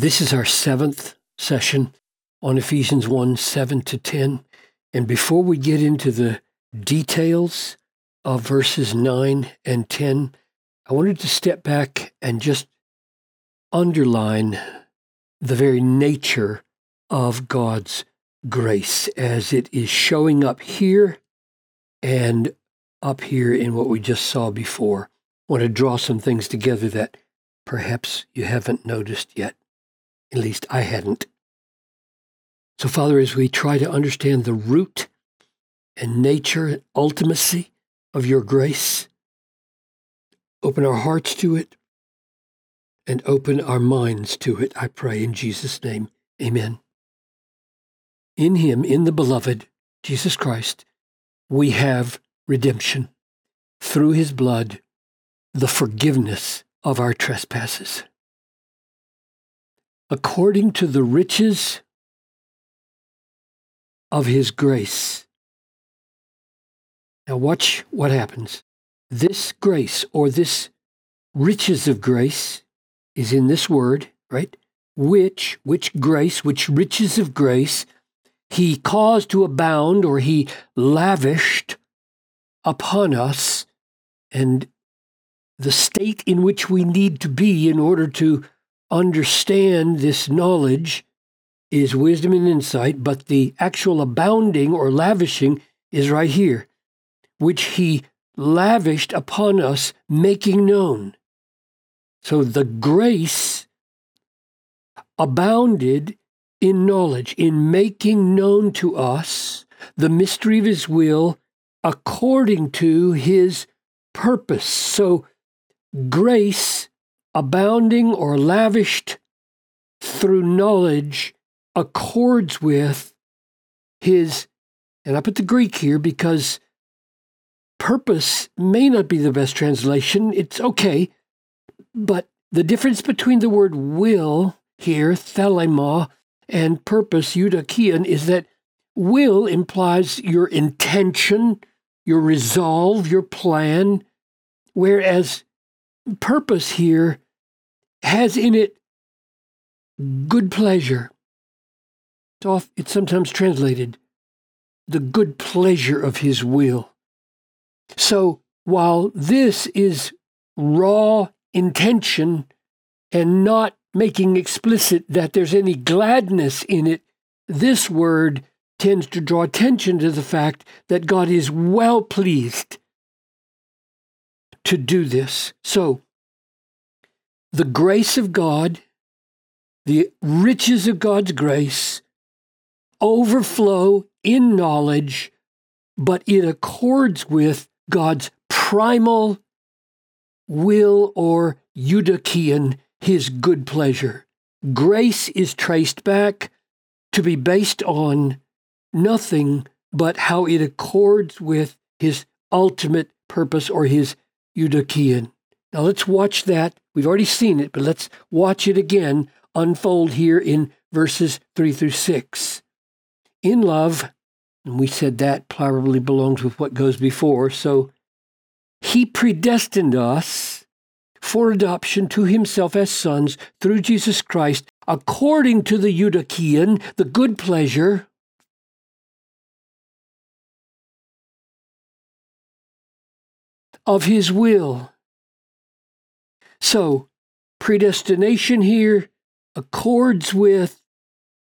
This is our seventh session on Ephesians 1 7 to 10. And before we get into the details of verses 9 and 10, I wanted to step back and just underline the very nature of God's grace as it is showing up here and up here in what we just saw before. I want to draw some things together that perhaps you haven't noticed yet. At least I hadn't. So, Father, as we try to understand the root and nature and ultimacy of your grace, open our hearts to it and open our minds to it, I pray in Jesus' name. Amen. In him, in the beloved, Jesus Christ, we have redemption through his blood, the forgiveness of our trespasses. According to the riches of his grace. Now, watch what happens. This grace or this riches of grace is in this word, right? Which, which grace, which riches of grace he caused to abound or he lavished upon us and the state in which we need to be in order to understand this knowledge is wisdom and insight, but the actual abounding or lavishing is right here, which he lavished upon us, making known. So the grace abounded in knowledge, in making known to us the mystery of his will according to his purpose. So grace abounding or lavished through knowledge accords with his, and I put the Greek here because purpose may not be the best translation. It's okay. But the difference between the word will here, thelema, and purpose, eudokian, is that will implies your intention, your resolve, your plan, whereas purpose here has in it good pleasure. It's, off, it's sometimes translated the good pleasure of his will. So while this is raw intention and not making explicit that there's any gladness in it, this word tends to draw attention to the fact that God is well pleased to do this. So, the grace of God, the riches of God's grace, overflow in knowledge, but it accords with God's primal will or eudokian, his good pleasure. Grace is traced back to be based on nothing but how it accords with his ultimate purpose or his eudokian. Now let's watch that. We've already seen it, but let's watch it again unfold here in verses 3 through 6. In love, and we said that probably belongs with what goes before, so he predestined us for adoption to himself as sons through Jesus Christ, according to the eudokian, the good pleasure of his will. So, predestination here accords with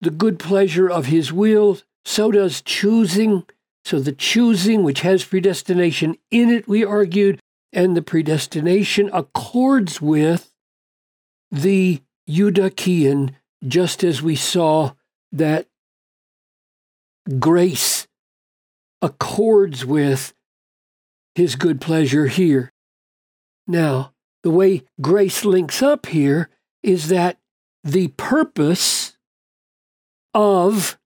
the good pleasure of his will, so does choosing. So, the choosing, which has predestination in it, we argued, and the predestination accords with the eudokian, just as we saw that grace accords with his good pleasure here. Now, the way grace links up here is that the purpose of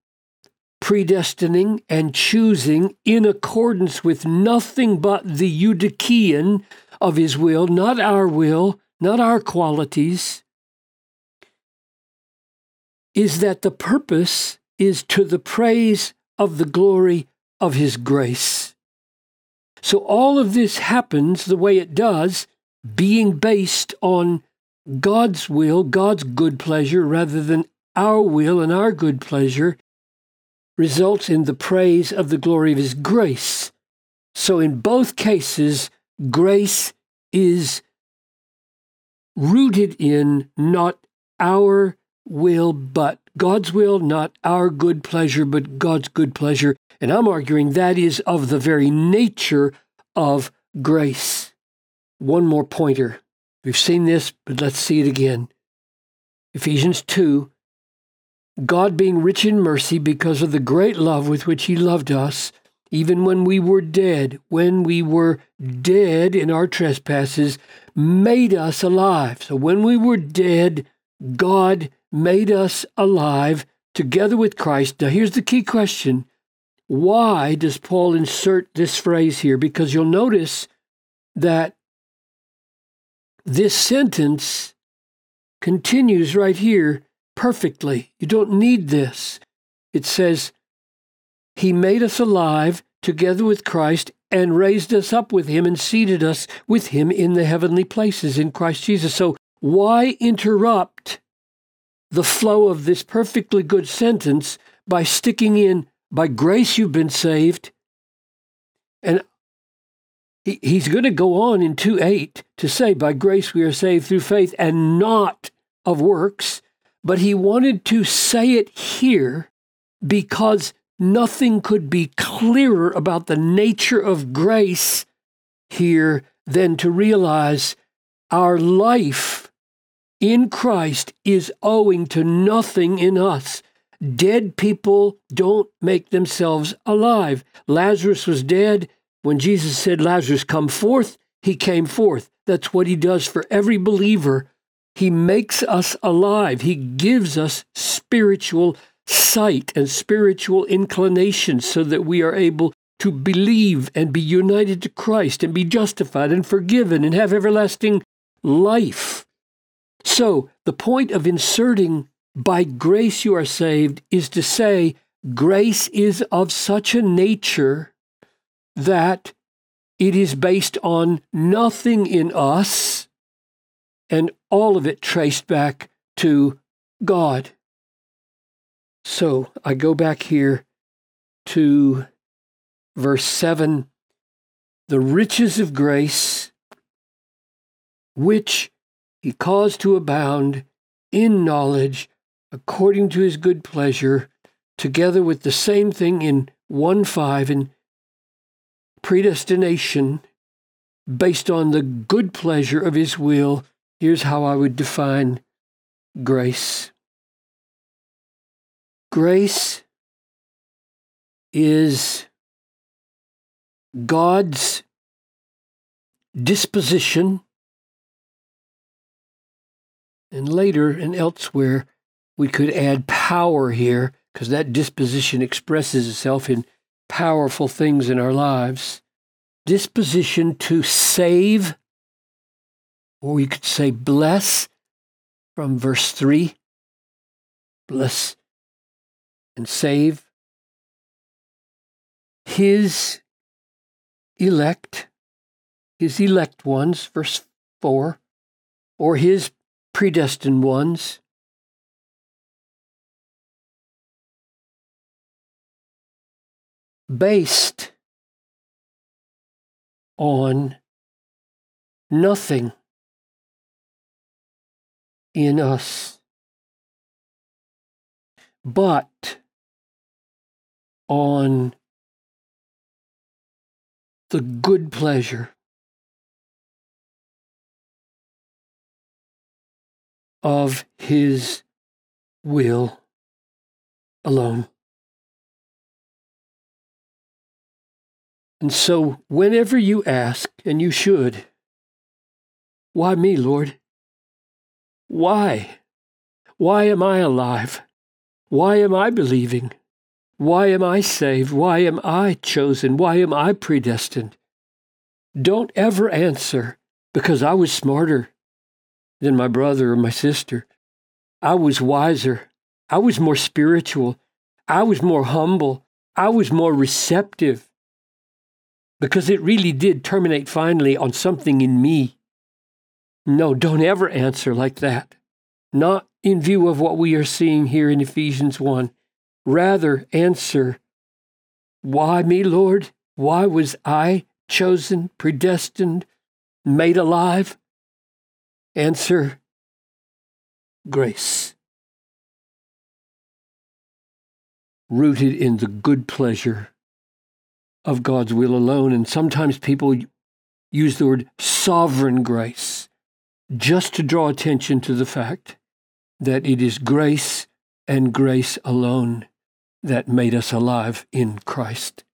predestining and choosing in accordance with nothing but the eudokian of his will, not our will, not our qualities, is that the purpose is to the praise of the glory of his grace. So all of this happens the way it does, being based on God's will, God's good pleasure, rather than our will and our good pleasure, results in the praise of the glory of His grace. So, in both cases, grace is rooted in not our will, but God's will, not our good pleasure, but God's good pleasure. And I'm arguing that is of the very nature of grace. One more pointer. We've seen this, but let's see it again. Ephesians 2 God being rich in mercy because of the great love with which He loved us, even when we were dead, when we were dead in our trespasses, made us alive. So when we were dead, God made us alive together with Christ. Now, here's the key question Why does Paul insert this phrase here? Because you'll notice that this sentence continues right here perfectly. You don't need this. It says, He made us alive together with Christ and raised us up with Him and seated us with Him in the heavenly places in Christ Jesus. So, why interrupt the flow of this perfectly good sentence by sticking in, by grace you've been saved? And he's going to go on in 2 8 to say, By grace we are saved through faith and not of works. But he wanted to say it here because nothing could be clearer about the nature of grace here than to realize our life in Christ is owing to nothing in us. Dead people don't make themselves alive. Lazarus was dead. When Jesus said, Lazarus, come forth, he came forth. That's what he does for every believer. He makes us alive. He gives us spiritual sight and spiritual inclination so that we are able to believe and be united to Christ and be justified and forgiven and have everlasting life. So, the point of inserting by grace you are saved is to say grace is of such a nature that it is based on nothing in us and all of it traced back to God. So I go back here to verse 7 the riches of grace which he caused to abound in knowledge according to his good pleasure, together with the same thing in 1 5 and predestination based on the good pleasure of His will, here's how I would define grace. Grace is God's disposition, and later and elsewhere, we could add power here because that disposition expresses itself in powerful things in our lives. Disposition to save, or we could say bless from verse 3 bless and save. His elect, his elect ones, verse 4, or his predestined ones, based on nothing in us, but on the good pleasure of His will alone. And so, whenever you ask, and you should, why me, Lord? Why? Why am I alive? Why am I believing? Why am I saved? Why am I chosen? Why am I predestined? Don't ever answer because I was smarter than my brother or my sister. I was wiser. I was more spiritual. I was more humble. I was more receptive because it really did terminate finally on something in me. No, don't ever answer like that. Not in view of what we are seeing here in Ephesians 1. Rather, answer, Why me, Lord? Why was I chosen, predestined, made alive? Answer, Grace. Rooted in the good pleasure of God's will alone. And sometimes people use the word sovereign grace just to draw attention to the fact that it is grace and grace alone that made us alive in Christ.